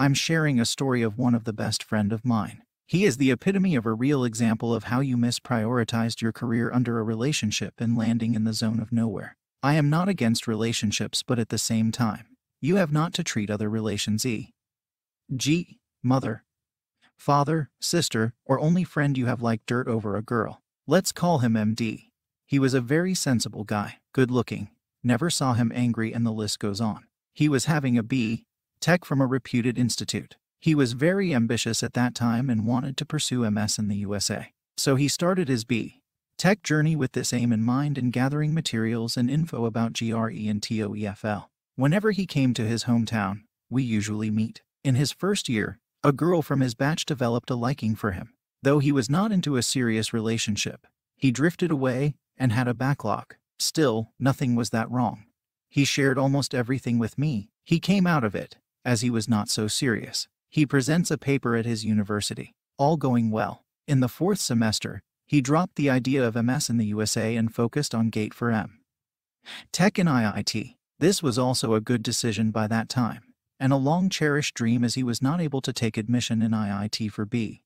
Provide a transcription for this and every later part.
I'm sharing a story of one of the best friend of mine. He is the epitome of a real example of how you misprioritized your career under a relationship and landing in the zone of nowhere. I am not against relationships, but at the same time, you have not to treat other relations e. g. mother, father, sister, or only friend you have like dirt over a girl. Let's call him MD. He was a very sensible guy, good looking, never saw him angry, and the list goes on. He was having a B. Tech from a reputed institute. He was very ambitious at that time and wanted to pursue MS in the USA. So he started his B. Tech journey with this aim in mind and gathering materials and info about GRE and TOEFL. Whenever he came to his hometown, we usually meet. In his first year, a girl from his batch developed a liking for him. Though he was not into a serious relationship, he drifted away and had a backlog. Still, nothing was that wrong. He shared almost everything with me. He came out of it, as he was not so serious. He presents a paper at his university. All going well. In the fourth semester, he dropped the idea of MS in the USA and focused on GATE for M. Tech and IIT. This was also a good decision by that time, and a long cherished dream as he was not able to take admission in IIT for B.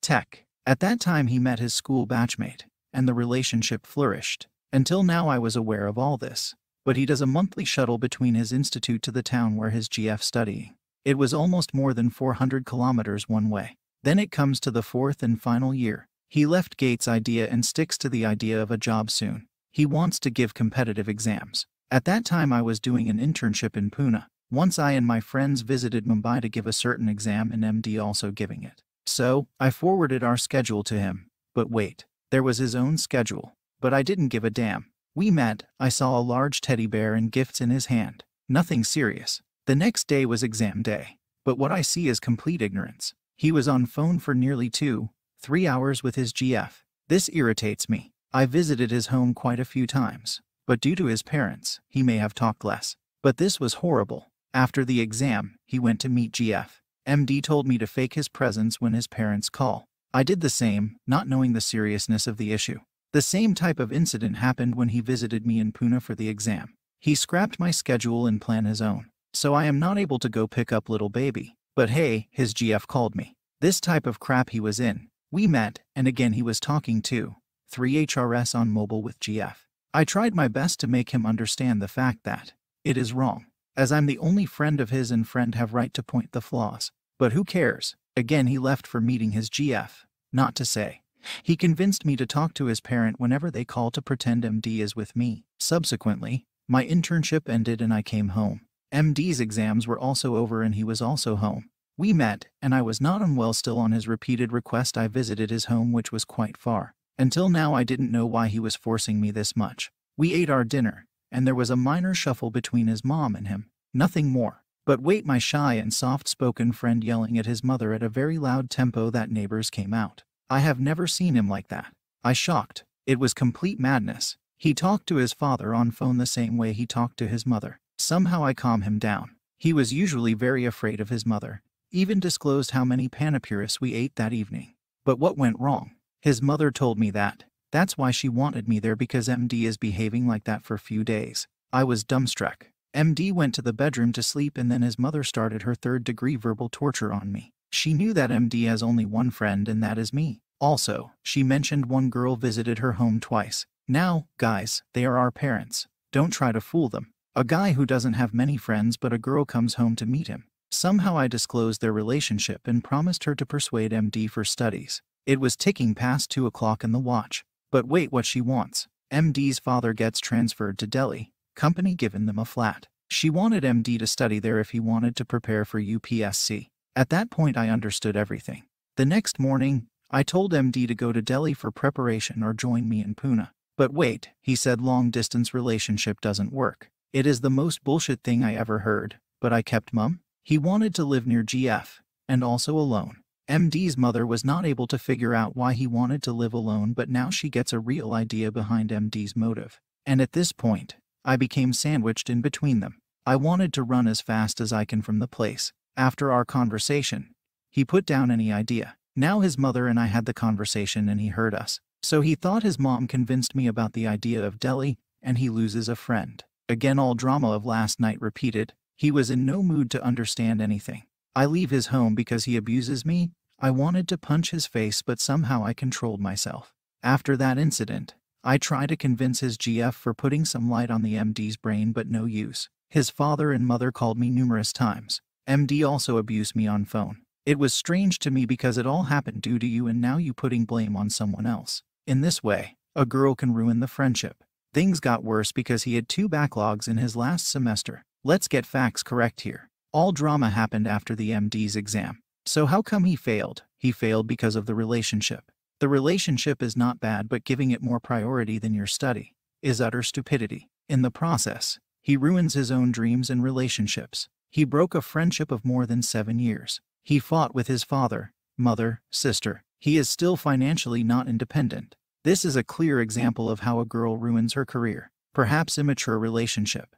Tech. At that time, he met his school batchmate, and the relationship flourished. Until now, I was aware of all this, but he does a monthly shuttle between his institute to the town where his GF studying. It was almost more than 400 kilometers one way. Then it comes to the fourth and final year. He left GATE's idea and sticks to the idea of a job soon. He wants to give competitive exams. At that time, I was doing an internship in Pune. Once I and my friends visited Mumbai to give a certain exam and MD also giving it. So, I forwarded our schedule to him. But wait, there was his own schedule. But I didn't give a damn. We met, I saw a large teddy bear and gifts in his hand. Nothing serious. The next day was exam day. But what I see is complete ignorance. He was on phone for nearly two, three hours with his GF. This irritates me. I visited his home quite a few times but due to his parents, he may have talked less. But this was horrible. After the exam, he went to meet GF. MD told me to fake his presence when his parents call. I did the same, not knowing the seriousness of the issue. The same type of incident happened when he visited me in Pune for the exam. He scrapped my schedule and planned his own. So I am not able to go pick up little baby. But hey, his GF called me. This type of crap he was in. We met, and again he was talking to 3HRS on mobile with GF. I tried my best to make him understand the fact that it is wrong, as I'm the only friend of his and friend have right to point the flaws. But who cares? Again he left for meeting his GF. Not to say. He convinced me to talk to his parent whenever they call to pretend MD is with me. Subsequently, my internship ended and I came home. MD's exams were also over and he was also home. We met, and I was not unwell still on his repeated request I visited his home which was quite far. Until now, I didn't know why he was forcing me this much. We ate our dinner, and there was a minor shuffle between his mom and him. Nothing more. But wait, my shy and soft spoken friend yelling at his mother at a very loud tempo that neighbors came out. I have never seen him like that. I shocked. It was complete madness. He talked to his father on phone the same way he talked to his mother. Somehow I calm him down. He was usually very afraid of his mother. Even disclosed how many panipuris we ate that evening. But what went wrong? His mother told me that. That's why she wanted me there because MD is behaving like that for a few days. I was dumbstruck. MD went to the bedroom to sleep and then his mother started her third degree verbal torture on me. She knew that MD has only one friend and that is me. Also, she mentioned one girl visited her home twice. Now, guys, they are our parents. Don't try to fool them. A guy who doesn't have many friends but a girl comes home to meet him. Somehow I disclosed their relationship and promised her to persuade MD for studies. It was ticking past 2 o'clock in the watch. But wait what she wants. MD's father gets transferred to Delhi, company given them a flat. She wanted MD to study there if he wanted to prepare for UPSC. At that point I understood everything. The next morning, I told MD to go to Delhi for preparation or join me in Pune. But wait, he said long distance relationship doesn't work. It is the most bullshit thing I ever heard, but I kept mum. He wanted to live near GF, and also alone. MD's mother was not able to figure out why he wanted to live alone, but now she gets a real idea behind MD's motive. And at this point, I became sandwiched in between them. I wanted to run as fast as I can from the place. After our conversation, he put down any idea. Now his mother and I had the conversation and he heard us. So he thought his mom convinced me about the idea of Delhi, and he loses a friend. Again, all drama of last night repeated. He was in no mood to understand anything. I leave his home because he abuses me. I wanted to punch his face, but somehow I controlled myself. After that incident, I try to convince his GF for putting some light on the MD's brain, but no use. His father and mother called me numerous times. MD also abused me on phone. It was strange to me because it all happened due to you and now you putting blame on someone else. In this way, a girl can ruin the friendship. Things got worse because he had two backlogs in his last semester. Let's get facts correct here. All drama happened after the MD's exam. So how come he failed? He failed because of the relationship. The relationship is not bad, but giving it more priority than your study is utter stupidity. In the process, he ruins his own dreams and relationships. He broke a friendship of more than seven years. He fought with his father, mother, sister. He is still financially not independent. This is a clear example of how a girl ruins her career. Perhaps immature relationship.